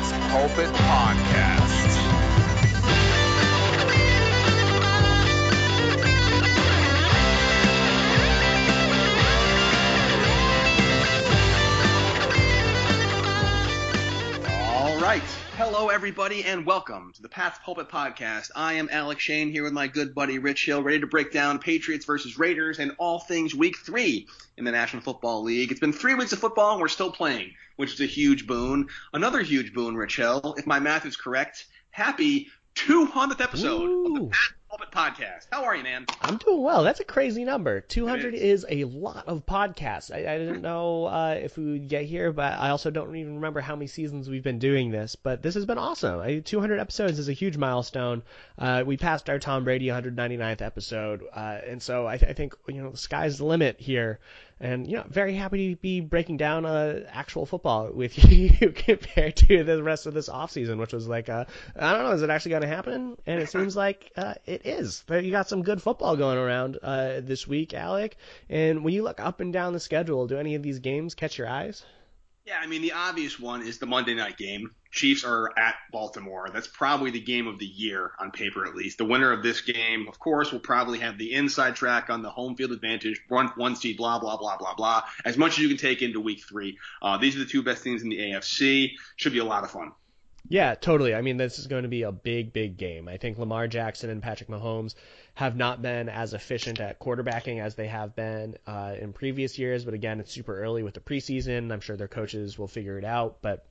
Pat's Pulpit Podcast. All right. Hello, everybody, and welcome to the Pat's Pulpit Podcast. I am Alec Shane here with my good buddy Rich Hill, ready to break down Patriots versus Raiders and all things Week Three in the National Football League. It's been three weeks of football, and we're still playing, which is a huge boon. Another huge boon, Rich Hill, if my math is correct. Happy 200th episode of the Pat's Pulpit Podcast. How are you, man? I'm doing well. That's a crazy number. 200 is a lot of podcasts. I, I didn't know uh, if we would get here, but I also don't even remember how many seasons we've been doing this. But this has been awesome. I, 200 episodes is a huge milestone. Uh, we passed our Tom Brady 199th episode, uh, and so I, I think you know the sky's the limit here. And you know, very happy to be breaking down uh, actual football with you compared to the rest of this offseason, which was like, uh, I don't know, is it actually going to happen? And it seems like uh, it is. But you got some good football going around uh, this week, Alec. And when you look up and down the schedule, do any of these games catch your eyes? Yeah, I mean, the obvious one is the Monday night game. Chiefs are at Baltimore. That's probably the game of the year on paper, at least. The winner of this game, of course, will probably have the inside track on the home field advantage, one, one seed, blah, blah, blah, blah, blah. As much as you can take into week three. Uh, these are the two best teams in the AFC. Should be a lot of fun. Yeah, totally. I mean, this is going to be a big, big game. I think Lamar Jackson and Patrick Mahomes have not been as efficient at quarterbacking as they have been uh, in previous years. But again, it's super early with the preseason. I'm sure their coaches will figure it out. But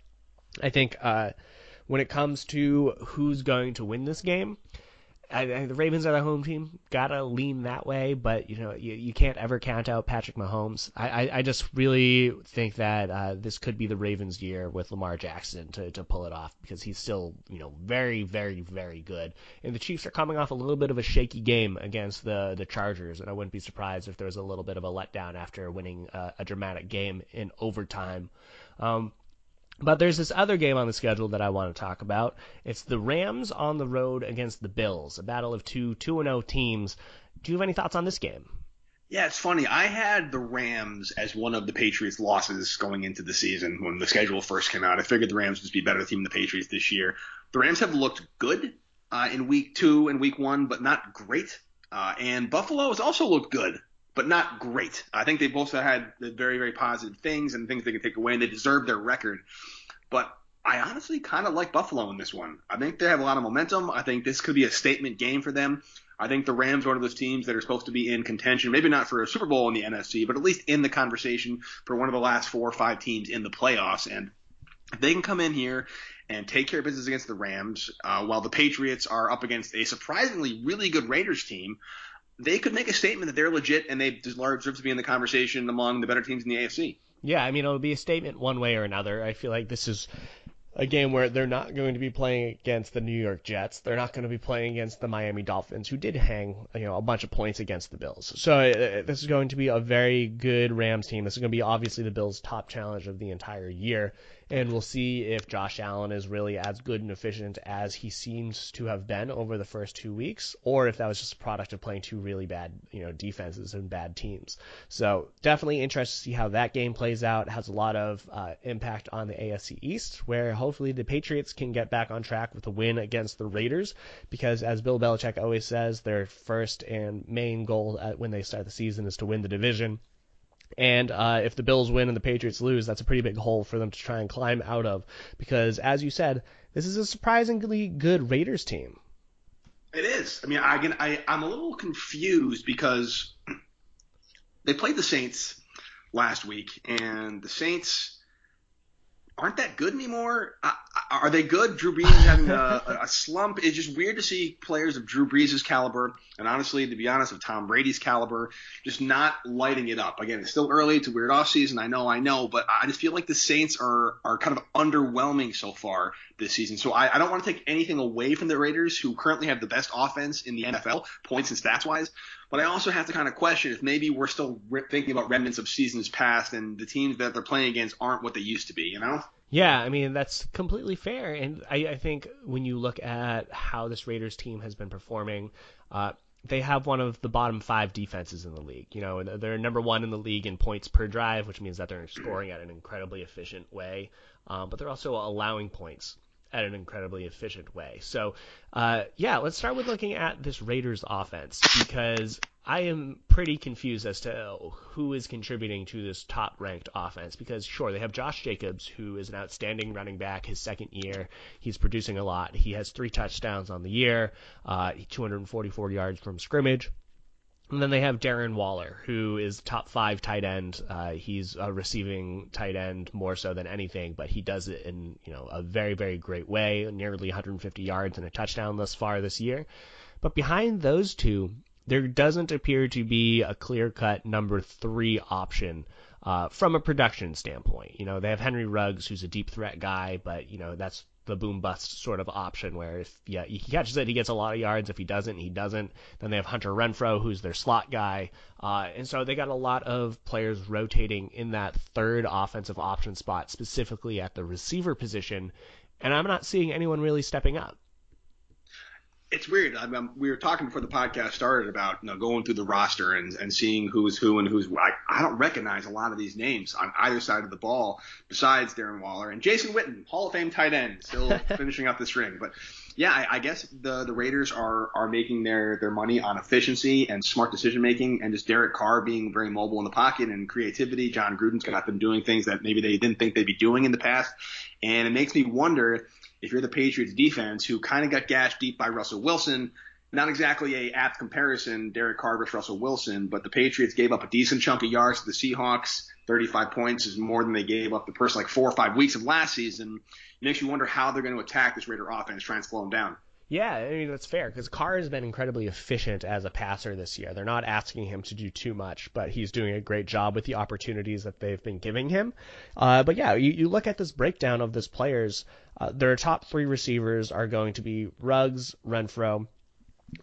I think uh, when it comes to who's going to win this game, I, I, the Ravens are the home team. Gotta lean that way, but you know you, you can't ever count out Patrick Mahomes. I, I, I just really think that uh, this could be the Ravens' year with Lamar Jackson to, to pull it off because he's still you know very very very good. And the Chiefs are coming off a little bit of a shaky game against the the Chargers, and I wouldn't be surprised if there was a little bit of a letdown after winning uh, a dramatic game in overtime. Um, but there's this other game on the schedule that I want to talk about. It's the Rams on the road against the Bills, a battle of two 2 0 teams. Do you have any thoughts on this game? Yeah, it's funny. I had the Rams as one of the Patriots' losses going into the season when the schedule first came out. I figured the Rams would be a better team than the Patriots this year. The Rams have looked good uh, in week two and week one, but not great. Uh, and Buffalo has also looked good, but not great. I think they both had very, very positive things and things they can take away, and they deserve their record. But I honestly kind of like Buffalo in this one. I think they have a lot of momentum. I think this could be a statement game for them. I think the Rams are one of those teams that are supposed to be in contention, maybe not for a Super Bowl in the NFC, but at least in the conversation for one of the last four or five teams in the playoffs. And if they can come in here and take care of business against the Rams, uh, while the Patriots are up against a surprisingly really good Raiders team, they could make a statement that they're legit and they deserve to be in the conversation among the better teams in the AFC. Yeah, I mean, it'll be a statement one way or another. I feel like this is a game where they're not going to be playing against the New York Jets. They're not going to be playing against the Miami Dolphins, who did hang you know a bunch of points against the Bills. So uh, this is going to be a very good Rams team. This is going to be obviously the Bills' top challenge of the entire year, and we'll see if Josh Allen is really as good and efficient as he seems to have been over the first two weeks, or if that was just a product of playing two really bad you know defenses and bad teams. So definitely interested to see how that game plays out. It has a lot of uh, impact on the AFC East, where hopefully the Patriots can get back on track with a win against the Raiders, because as Bill Belichick always says, their first and main goal at, when they start the season is to win the division. And uh, if the Bills win and the Patriots lose, that's a pretty big hole for them to try and climb out of. Because, as you said, this is a surprisingly good Raiders team. It is. I mean, I, again, I I'm a little confused because they played the Saints last week, and the Saints aren't that good anymore. Uh, are they good? Drew Brees is having a, a, slump. It's just weird to see players of Drew Brees' caliber, and honestly, to be honest, of Tom Brady's caliber, just not lighting it up. Again, it's still early. It's a weird offseason. I know, I know, but I just feel like the Saints are are kind of underwhelming so far this season. So I, I don't want to take anything away from the Raiders, who currently have the best offense in the NFL, points and stats wise. But I also have to kind of question if maybe we're still re- thinking about remnants of seasons past, and the teams that they're playing against aren't what they used to be. You know? Yeah, I mean that's completely fair, and I, I think when you look at how this Raiders team has been performing, uh, they have one of the bottom five defenses in the league. You know, they're number one in the league in points per drive, which means that they're scoring at an incredibly efficient way, um, but they're also allowing points at an incredibly efficient way. So, uh, yeah, let's start with looking at this Raiders offense because I am pretty confused as to who is contributing to this top ranked offense because sure they have Josh Jacobs who is an outstanding running back his second year. He's producing a lot. He has three touchdowns on the year uh, 244 yards from scrimmage and then they have Darren Waller, who is top five tight end. Uh, he's a receiving tight end more so than anything, but he does it in you know a very very great way, nearly 150 yards and a touchdown thus far this year. But behind those two, there doesn't appear to be a clear cut number three option uh, from a production standpoint. You know, they have Henry Ruggs, who's a deep threat guy, but you know that's the boom bust sort of option where if yeah he catches it he gets a lot of yards. If he doesn't he doesn't. Then they have Hunter Renfrow, who's their slot guy. Uh, and so they got a lot of players rotating in that third offensive option spot specifically at the receiver position and I'm not seeing anyone really stepping up it's weird. I mean, we were talking before the podcast started about you know going through the roster and, and seeing who's who and who's I, I don't recognize a lot of these names on either side of the ball besides Darren Waller and Jason Witten, Hall of Fame tight end, still finishing up the string. But yeah, I, I guess the the Raiders are are making their their money on efficiency and smart decision making and just Derek Carr being very mobile in the pocket and creativity. Jon Gruden's got them doing things that maybe they didn't think they'd be doing in the past, and it makes me wonder if you're the Patriots defense who kind of got gashed deep by Russell Wilson, not exactly a apt comparison, Derek Carr versus Russell Wilson, but the Patriots gave up a decent chunk of yards to the Seahawks. 35 points is more than they gave up the first like four or five weeks of last season. It makes you wonder how they're going to attack this Raider offense, try and slow them down. Yeah, I mean that's fair because Carr has been incredibly efficient as a passer this year. They're not asking him to do too much, but he's doing a great job with the opportunities that they've been giving him. Uh, but yeah, you, you look at this breakdown of this players. Uh, their top three receivers are going to be Ruggs, Renfrow,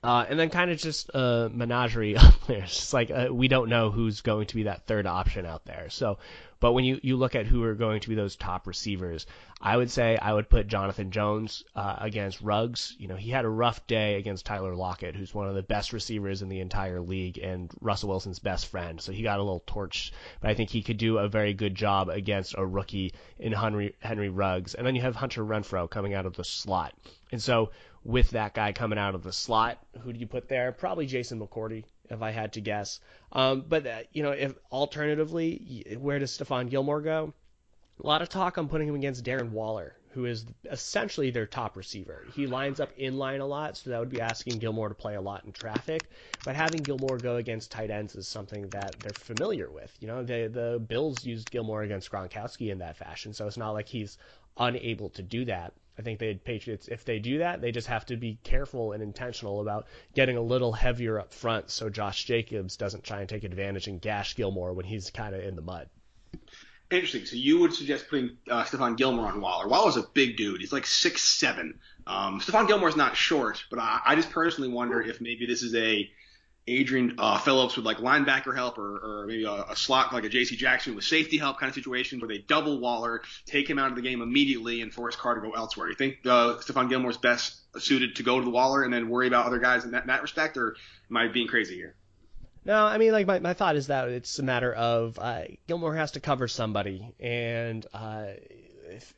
uh, and then kind of just a menagerie of players. It's like uh, we don't know who's going to be that third option out there. So, but when you, you look at who are going to be those top receivers, I would say I would put Jonathan Jones uh, against Ruggs. You know, he had a rough day against Tyler Lockett, who's one of the best receivers in the entire league and Russell Wilson's best friend. So he got a little torched, but I think he could do a very good job against a rookie in Henry Henry Ruggs. And then you have Hunter Renfrow coming out of the slot. And so with that guy coming out of the slot. Who do you put there? Probably Jason McCourty, if I had to guess. Um, but uh, you know, if alternatively, where does Stephon Gilmore go? A lot of talk on putting him against Darren Waller, who is essentially their top receiver. He lines up in line a lot, so that would be asking Gilmore to play a lot in traffic. But having Gilmore go against tight ends is something that they're familiar with. You know, the the Bills used Gilmore against Gronkowski in that fashion, so it's not like he's unable to do that. I think the Patriots, if they do that, they just have to be careful and intentional about getting a little heavier up front so Josh Jacobs doesn't try and take advantage and gash Gilmore when he's kind of in the mud. Interesting. So you would suggest putting uh, Stephon Gilmore on Waller. Waller's a big dude. He's like six seven. Um, Stephon Gilmore's not short, but I, I just personally wonder if maybe this is a Adrian uh, Phillips with like linebacker help or, or maybe a, a slot like a J.C. Jackson with safety help kind of situation where they double Waller, take him out of the game immediately, and force Carr to go elsewhere. You think uh, Stephon Gilmore's best suited to go to the Waller and then worry about other guys in that, in that respect, or am I being crazy here? No, I mean, like my, my thought is that it's a matter of uh, Gilmore has to cover somebody, and uh, if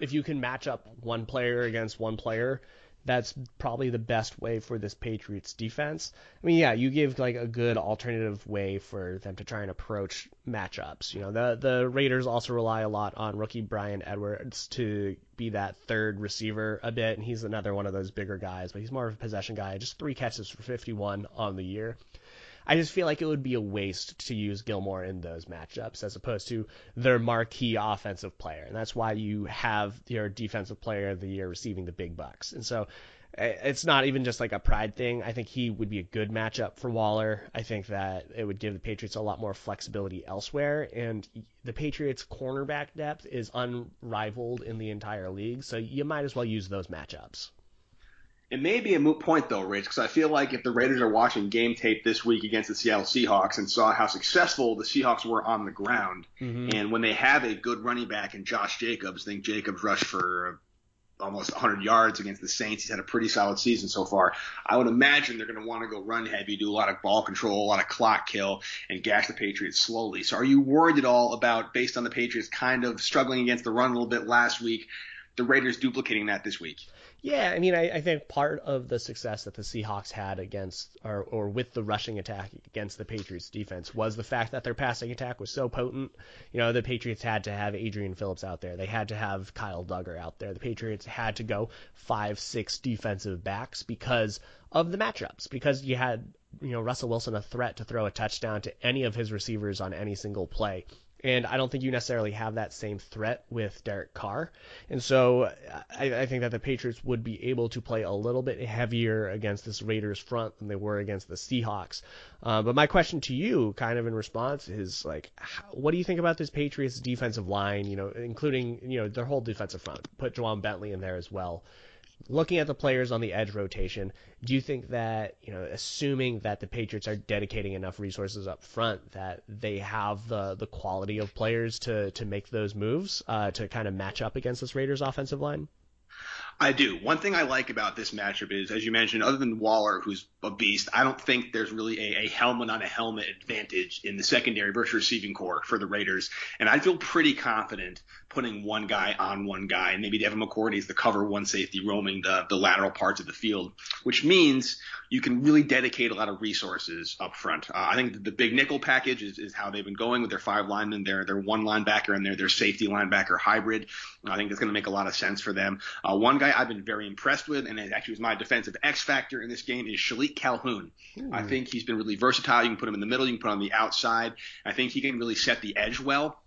if you can match up one player against one player, that's probably the best way for this Patriots defense. I mean, yeah, you give like a good alternative way for them to try and approach matchups. You know, the the Raiders also rely a lot on rookie Bryan Edwards to be that third receiver a bit, and he's another one of those bigger guys, but he's more of a possession guy. Just three catches for 51 on the year. I just feel like it would be a waste to use Gilmore in those matchups as opposed to their marquee offensive player. And that's why you have your defensive player of the year receiving the big bucks. And so eh, it's not even just like a pride thing. I think he would be a good matchup for Waller. I think that it would give the Patriots a lot more flexibility elsewhere. And the Patriots' cornerback depth is unrivaled in the entire league. So you might as well use those matchups. It may be a moot point though, Rich, because I feel like if the Raiders are watching game tape this week against the Seattle Seahawks and saw how successful the Seahawks were on the ground, mm-hmm. and when they have a good running back in Josh Jacobs, I think Jacobs rushed for almost 100 yards against the Saints. He's had a pretty solid season so far. I would imagine they're going to want to go run heavy, do a lot of ball control, a lot of clock kill, and gash the Patriots slowly. So are you worried at all about, based on the Patriots kind of struggling against the run a little bit last week, the Raiders duplicating that this week? Yeah, I mean, I, I, think part of the success that the Seahawks had against, or, or with the rushing attack against the Patriots defense was the fact that their passing attack was so potent. You know, the Patriots had to have Adrian Phillips out there. They had to have Kyle Dugger out there. The Patriots had to go five, six defensive backs because of the matchups, because you had, you know, Russell Wilson a threat to throw a touchdown to any of his receivers on any single play. And I don't think you necessarily have that same threat with Derek Carr. And so I, I, think that the Patriots would be able to play a little bit heavier against this Raiders front than they were against the Seahawks. Uh, but my question to you, kind of in response, is like, how, what do you think about this Patriots defensive line? You know, including you know their whole defensive front. Put Ja'Whaun Bentley in there as well looking at the players on the edge rotation, do you think that, you know, assuming that the Patriots are dedicating enough resources up front, that they have the the quality of players to to make those moves uh, to kind of match up against this Raiders offensive line? I do. One thing I like about this matchup is, as you mentioned, other than Waller, who's a beast, I don't think there's really a, a helmet on a helmet advantage in the secondary versus receiving corps for the Raiders. And I feel pretty confident putting one guy on one guy. And maybe Devin McCourty is the cover one safety roaming the, the lateral parts of the field, which means you can really dedicate a lot of resources up front. Uh, I think the big nickel package is, is how they've been going with their five linemen, their, their one linebacker and their, their safety linebacker hybrid. I think that's going to make a lot of sense for them. Uh, one guy I've been very impressed with, and it actually was my defensive X factor in this game, is Shilique Calhoun. Ooh. I think he's been really versatile. You can put him in the middle, you can put him on the outside. I think he can really set the edge well.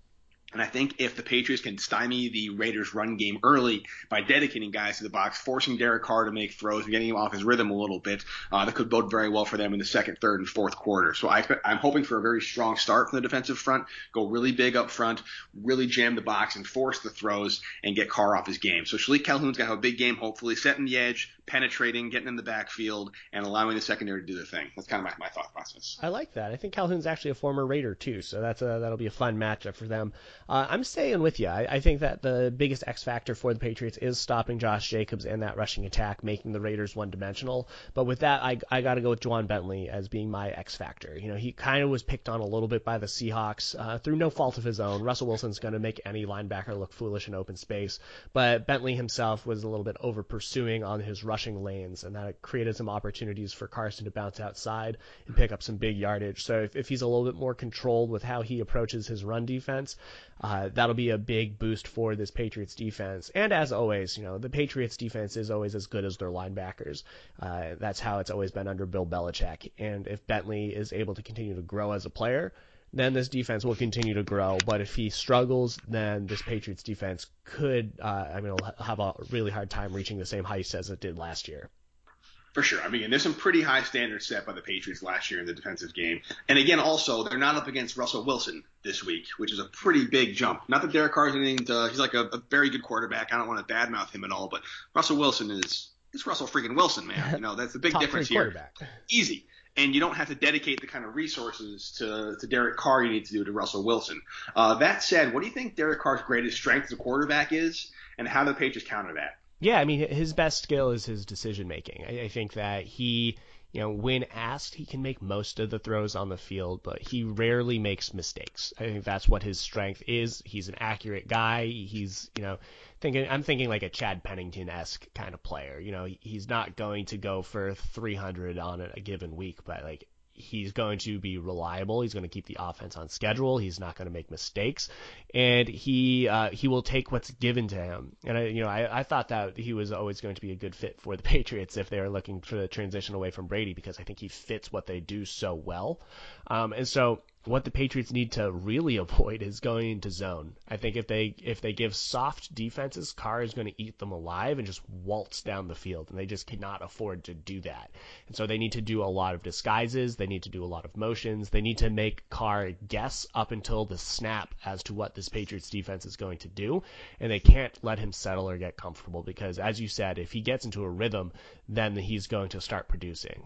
And I think if the Patriots can stymie the Raiders' run game early by dedicating guys to the box, forcing Derek Carr to make throws and getting him off his rhythm a little bit, uh, that could bode very well for them in the second, third, and fourth quarter. So I, am hoping for a very strong start from the defensive front, go really big up front, really jam the box and force the throws and get Carr off his game. So Shilique Calhoun's going to have a big game, hopefully, setting the edge, penetrating, getting in the backfield, and allowing the secondary to do their thing. That's kind of my, my thought process. I like that. I think Calhoun's actually a former Raider, too, so that's a, that'll be a fun matchup for them. Uh, I'm staying with you. I, I, think that the biggest X factor for the Patriots is stopping Josh Jacobs and that rushing attack, making the Raiders one dimensional. But with that, I, I got to go with Ja'Whaun Bentley as being my X factor. You know, he kind of was picked on a little bit by the Seahawks uh, through no fault of his own. Russell Wilson's going to make any linebacker look foolish in open space, but Bentley himself was a little bit over pursuing on his rushing lanes, and that created some opportunities for Carson to bounce outside and pick up some big yardage. So if, if he's a little bit more controlled with how he approaches his run defense, uh, that'll be a big boost for this Patriots defense. And as always, you know, the Patriots defense is always as good as their linebackers. Uh, that's how it's always been under Bill Belichick. And if Bentley is able to continue to grow as a player, then this defense will continue to grow. But if he struggles, then this Patriots defense could, uh, I mean, have a really hard time reaching the same heights as it did last year. For sure. I mean, there's some pretty high standards set by the Patriots last year in the defensive game. And again, also, they're not up against Russell Wilson this week, which is a pretty big jump. Not that Derek Carr's anything to, he's like a, a very good quarterback. I don't want to badmouth him at all, but Russell Wilson is, it's Russell freaking Wilson, man. You know, that's the big difference here. Easy. And you don't have to dedicate the kind of resources to, to Derek Carr you need to do to Russell Wilson. Uh, that said, what do you think Derek Carr's greatest strength as a quarterback is, and how do the Patriots counter that? Yeah, I mean, his best skill is his decision making. I, I think that he you know, when asked, he can make most of the throws on the field, but he rarely makes mistakes. I think that's what his strength is. He's an accurate guy. He's, you know, thinking I'm thinking like a Chad Pennington esque kind of player. You know, he's not going to go for 300 on a given week, but like he's going to be reliable. He's going to keep the offense on schedule. He's not going to make mistakes, and he uh, he will take what's given to him. And I, you know, I, I thought that he was always going to be a good fit for the Patriots if they were looking for the transition away from Brady because I think he fits what they do so well. Um, and so what the Patriots need to really avoid is going into zone. I think if they if they give soft defenses, Carr is going to eat them alive and just waltz down the field, and they just cannot afford to do that. And so they need to do a lot of disguises. They need to do a lot of motions. They need to make Carr guess up until the snap as to what this Patriots defense is going to do, and they can't let him settle or get comfortable because, as you said, if he gets into a rhythm, then he's going to start producing.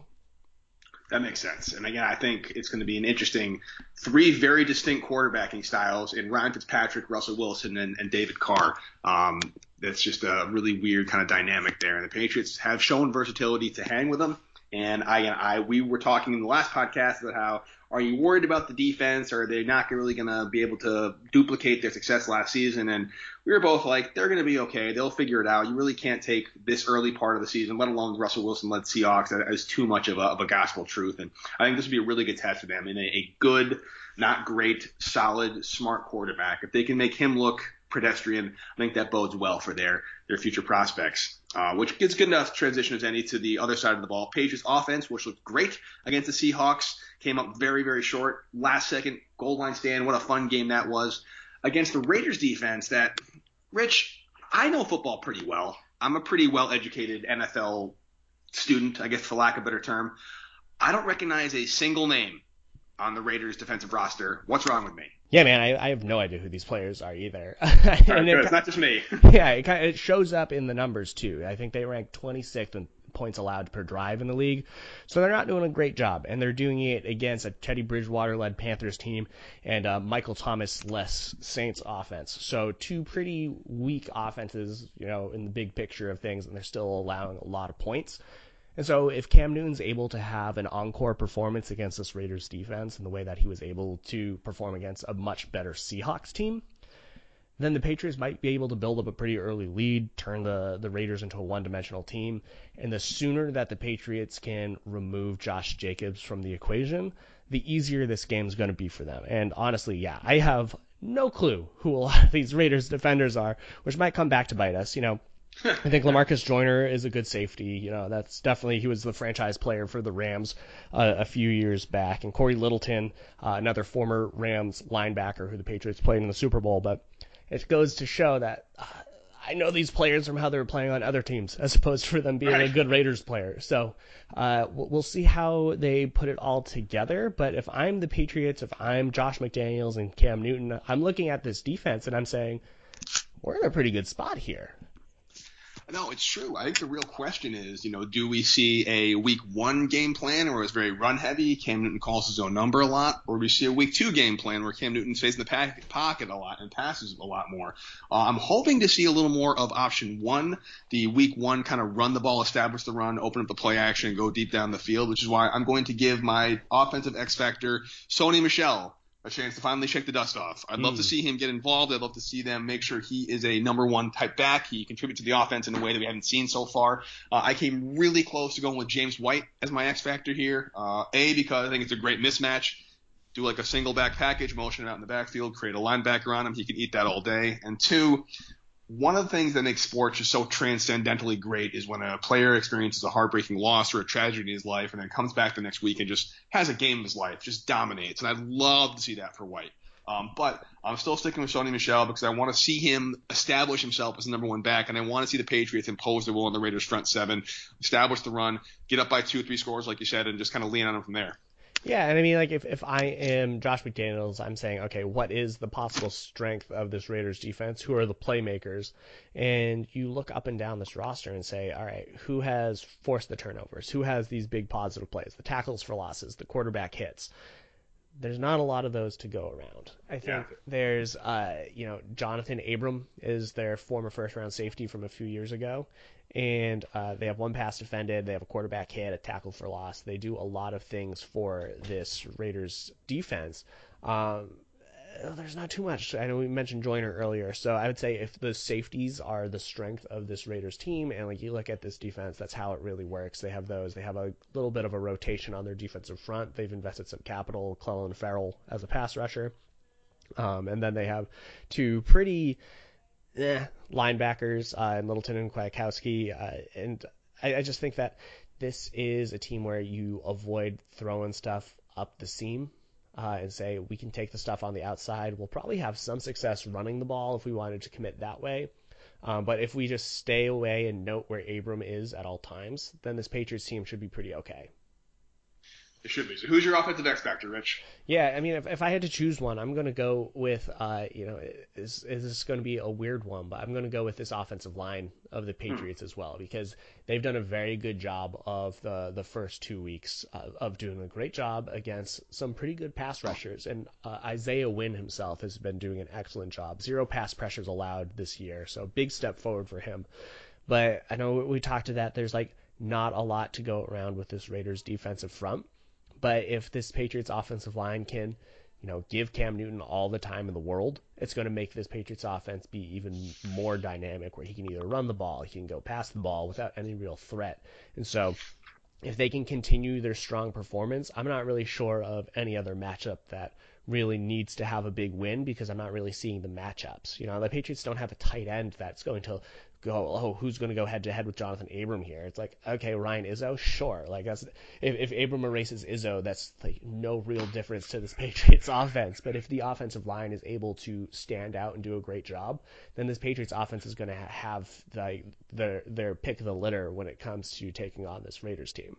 That makes sense. And again, I think it's going to be an interesting three very distinct quarterbacking styles in Ryan Fitzpatrick, Russell Wilson, and, and David Carr. Um, that's just a really weird kind of dynamic there. And the Patriots have shown versatility to hang with them. And I, and I, we were talking in the last podcast about how are you worried about the defense? Or are they not really going to be able to duplicate their success last season? And we were both like, they're going to be okay. They'll figure it out. You really can't take this early part of the season, let alone Russell Wilson led Seahawks, as too much of a, of a gospel truth. And I think this would be a really good test for them in a, a good, not great, solid, smart quarterback. If they can make him look pedestrian, I think that bodes well for their their future prospects. Uh, which gets good enough transition as any to the other side of the ball. Page's offense, which looked great against the Seahawks, came up very, very short. Last second goal line stand. What a fun game that was. Against the Raiders defense that, Rich, I know football pretty well. I'm a pretty well educated NFL student, I guess for lack of a better term. I don't recognize a single name on the Raiders defensive roster. What's wrong with me? Yeah, man, I, I have no idea who these players are either. Right, it, it's not just me. yeah, it, it shows up in the numbers too. I think they rank 26th in points allowed per drive in the league. So they're not doing a great job, and they're doing it against a Teddy Bridgewater-led Panthers team and a Michael Thomas-less Saints offense. So two pretty weak offenses, you know, in the big picture of things, and they're still allowing a lot of points. And so if Cam Newton's able to have an encore performance against this Raiders defense in the way that he was able to perform against a much better Seahawks team, then the Patriots might be able to build up a pretty early lead, turn the, the Raiders into a one dimensional team. And the sooner that the Patriots can remove Josh Jacobs from the equation, the easier this game is going to be for them. And honestly, yeah, I have no clue who a lot of these Raiders defenders are, which might come back to bite us. You know, I think Lamarcus Joyner is a good safety. You know, that's definitely he was the franchise player for the Rams uh, a few years back, and Cory Littleton, uh, another former Rams linebacker who the Patriots played in the Super Bowl. But it goes to show that uh, I know these players from how they were playing on other teams, as opposed to them being right. a good Raiders player. So uh, we'll see how they put it all together. But if I'm the Patriots, if I'm Josh McDaniels and Cam Newton, I'm looking at this defense and I'm saying we're in a pretty good spot here. No, it's true. I think the real question is, you know, do we see a week one game plan where it's very run heavy, Cam Newton calls his own number a lot, or do we see a week two game plan where Cam Newton stays in the pocket a lot and passes a lot more? Uh, I'm hoping to see a little more of option one, the week one kind of run the ball, establish the run, open up the play action, go deep down the field, which is why I'm going to give my offensive X factor Sony Michel a chance to finally shake the dust off. I'd love mm. to hmm. see him get involved. I'd love to see them make sure he is a number one type back. He contributes to the offense in a way that we haven't seen so far. Uh, I came really close to going with James White as my X factor here. Uh, a because I think it's a great mismatch. Do like a single back package, motion out in the backfield, create a linebacker on him. He can eat that all day. And two, one of the things that makes sports just so transcendently great is when a player experiences a heartbreaking loss or a tragedy in his life and then comes back the next week and just has a game of his life, just dominates. And I'd love to see that for White. Um, but I'm still sticking with Sony Michel because I want to see him establish himself as the number one back, and I want to see the Patriots impose their will on the Raiders' front seven, establish the run, get up by two or three scores, like you said, and just kind of lean on them from there. Yeah, and I mean, like, if, if I am Josh McDaniels, I'm saying, okay, what is the possible strength of this Raiders defense? Who are the playmakers? And you look up and down this roster and say, all right, who has forced the turnovers? Who has these big positive plays? The tackles for losses, the quarterback hits. there's not a lot of those to go around. I think Yeah. there's, uh, you know, Johnathan Abram is their former first round safety from a few years ago, and uh, they have one pass defended, they have a quarterback hit, a tackle for loss. They do a lot of things for this Raiders defense. Um, uh, there's not too much. I know we mentioned Joyner earlier, so I would say if the safeties are the strength of this Raiders team, and like you look at this defense, that's how it really works. They have those. They have a little bit of a rotation on their defensive front. They've invested some capital, Clelin Ferrell as a pass rusher, um, and then they have two pretty eh, linebackers, uh, Littleton and Kwiatkoski, uh, and I, I just think that this is a team where you avoid throwing stuff up the seam uh, and say we can take the stuff on the outside. We'll probably have some success running the ball if we wanted to commit that way. Um, but if we just stay away and note where Abram is at all times, then this Patriots team should be pretty okay. It should be. So who's your offensive X factor, Rich? Yeah, I mean, if, if I had to choose one, I'm going to go with, uh, you know, is, is this going to be a weird one, but I'm going to go with this offensive line of the Patriots as well because they've done a very good job of the the first two weeks uh, of doing a great job against some pretty good pass rushers, and uh, Isaiah Wynn himself has been doing an excellent job. Zero pass pressures allowed this year, so big step forward for him. But I know we talked to that. There's like not a lot to go around with this Raiders defensive front. But if this Patriots offensive line can, you know, give Cam Newton all the time in the world, it's going to make this Patriots offense be even more dynamic where he can either run the ball, he can go past the ball without any real threat. And so if they can continue their strong performance, I'm not really sure of any other matchup that really needs to have a big win because I'm not really seeing the matchups. You know, the Patriots don't have a tight end that's going to go, oh, who's going to go head to head with Johnathan Abram here? It's like, okay, Ryan Izzo, sure. Like that's if, if Abram erases Izzo, that's like no real difference to this Patriots offense. But if the offensive line is able to stand out and do a great job, then this Patriots offense is going to have the, their their pick of the litter when it comes to taking on this Raiders team.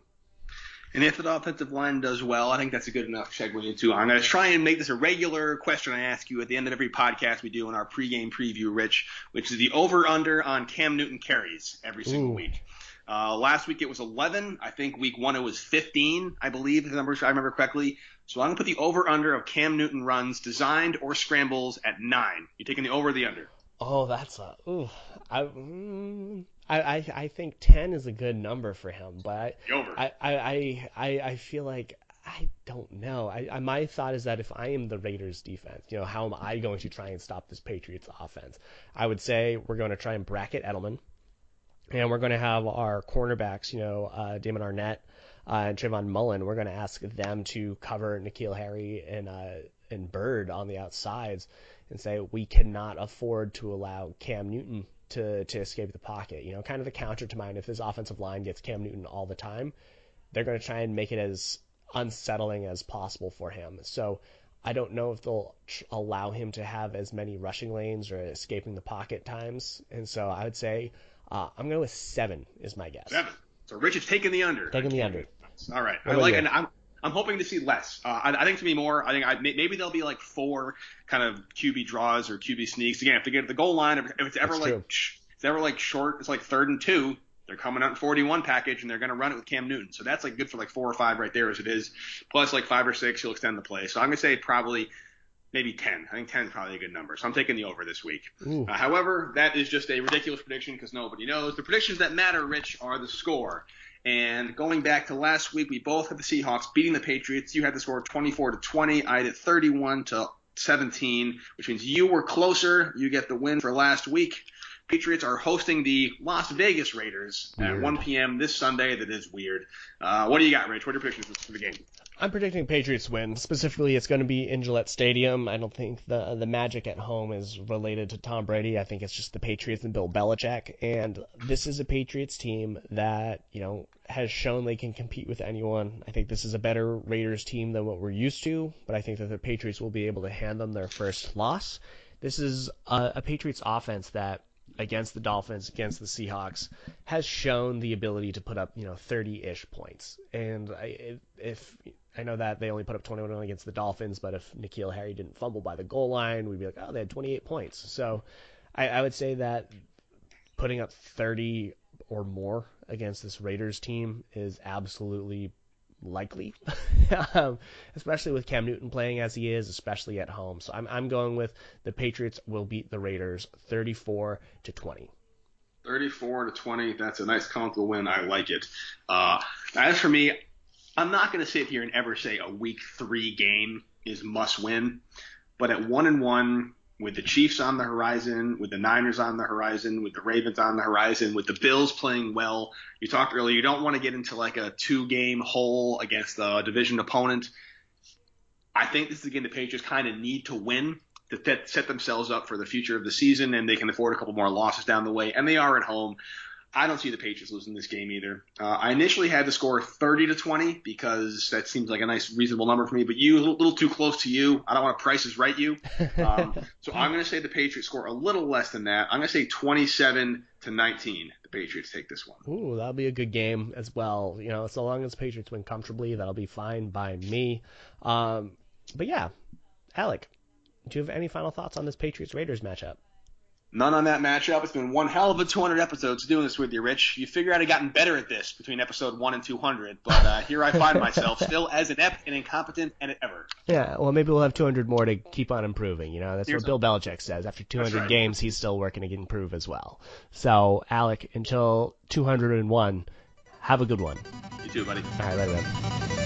And if the offensive line does well, I think that's a good enough segue into. I'm going to try and make this a regular question I ask you at the end of every podcast we do in our pregame preview, Rich, which is the over/under on Cam Newton carries every single Ooh. week. Uh, last week it was 11. I think week one it was 15. I believe the numbers I remember correctly. So I'm going to put the over/under of Cam Newton runs, designed or scrambles, at nine. You taking the over or the under? Oh, that's a ooh. I, mm, I I I think ten is a good number for him, but I I I I, I feel like I don't know. I, I my thought is that if I am the Raiders defense, you know, how am I going to try and stop this Patriots offense? I would say we're going to try and bracket Edelman, and we're going to have our cornerbacks, you know, uh, Damon Arnette uh, and Trayvon Mullen. We're going to ask them to cover N'Keal Harry and uh, and Byrd on the outsides, and say we cannot afford to allow Cam Newton to to escape the pocket. You know, kind of the counter to mine. If this offensive line gets Cam Newton all the time, they're going to try and make it as unsettling as possible for him. So I don't know if they'll tr- allow him to have as many rushing lanes or escaping the pocket times. And so I would say uh, I'm going with seven is my guess. Seven. So Rich is taking the under. Taking the under. All right. What I like, you? and I'm I'm hoping to see less. Uh, I, I think to be more. I think I, maybe there'll be like four kind of QB draws or QB sneaks. Again, if they get to the goal line, if, if it's ever That's like sh- it's ever like short, it's like third and two. They're coming out in 41 package and they're going to run it with Cam Newton. So that's like good for like four or five right there as it is. Plus like five or six, you'll extend the play. So I'm going to say probably maybe 10. I think 10 is probably a good number. So I'm taking the over this week. Uh, however, that is just a ridiculous prediction because nobody knows. The predictions that matter, Rich, are the score. And going back to last week, we both had the Seahawks beating the Patriots. You had the score 24 to 20. I had it 31 to 17, which means you were closer. You get the win for last week. Patriots are hosting the Las Vegas Raiders at 1 p.m. this Sunday. That is weird. Uh, what do you got, Rich? What are your predictions for the game? I'm predicting Patriots win. Specifically, it's going to be in Gillette Stadium. I don't think the the magic at home is related to Tom Brady. I think it's just the Patriots and Bill Belichick. And this is a Patriots team that you know has shown they can compete with anyone. I think this is a better Raiders team than what we're used to. But I think that the Patriots will be able to hand them their first loss. This is a, a Patriots offense that against the Dolphins, against the Seahawks, has shown the ability to put up, you know, 30-ish points. And I, if I know that they only put up 21 against the Dolphins, but if N'Keal Harry didn't fumble by the goal line, we'd be like, oh, they had 28 points. So I, I would say that putting up 30 or more against this Raiders team is absolutely likely, um, especially with Cam Newton playing as he is, especially at home. So I'm I'm going with the Patriots will beat the Raiders 34 to 20. 34 to 20. That's a nice comfortable win. I like it. Uh, as for me, I'm not going to sit here and ever say a week three game is must win, but at one and one, with the Chiefs on the horizon, with the Niners on the horizon, with the Ravens on the horizon, with the Bills playing well. You talked earlier, you don't want to get into like a two game hole against a division opponent. I think this is again the Patriots kind of need to win to set themselves up for the future of the season, and they can afford a couple more losses down the way, and they are at home. I don't see the Patriots losing this game either. Uh, I initially had the score 30 to 20 because that seems like a nice, reasonable number for me. But you, a little, little too close to you. I don't want to prices right you. Um, so I'm going to say the Patriots score a little less than that. I'm going to say 27 to 19. The Patriots take this one. Ooh, that'll be a good game as well. You know, so long as Patriots win comfortably, that'll be fine by me. Um, but yeah, Alec, do you have any final thoughts on this Patriots Raiders matchup? None on that matchup. It's been one hell of a 200 episodes doing this with you, Rich. You figure I'd have gotten better at this between episode one and 200, but uh, here I find myself still as inept and incompetent and ever. Yeah, well, maybe we'll have 200 more to keep on improving. You know, that's Here's what Bill Belichick says. After 200 right. games, he's still working to improve as well. So, Alec, until 201, have a good one. You too, buddy. All right, later.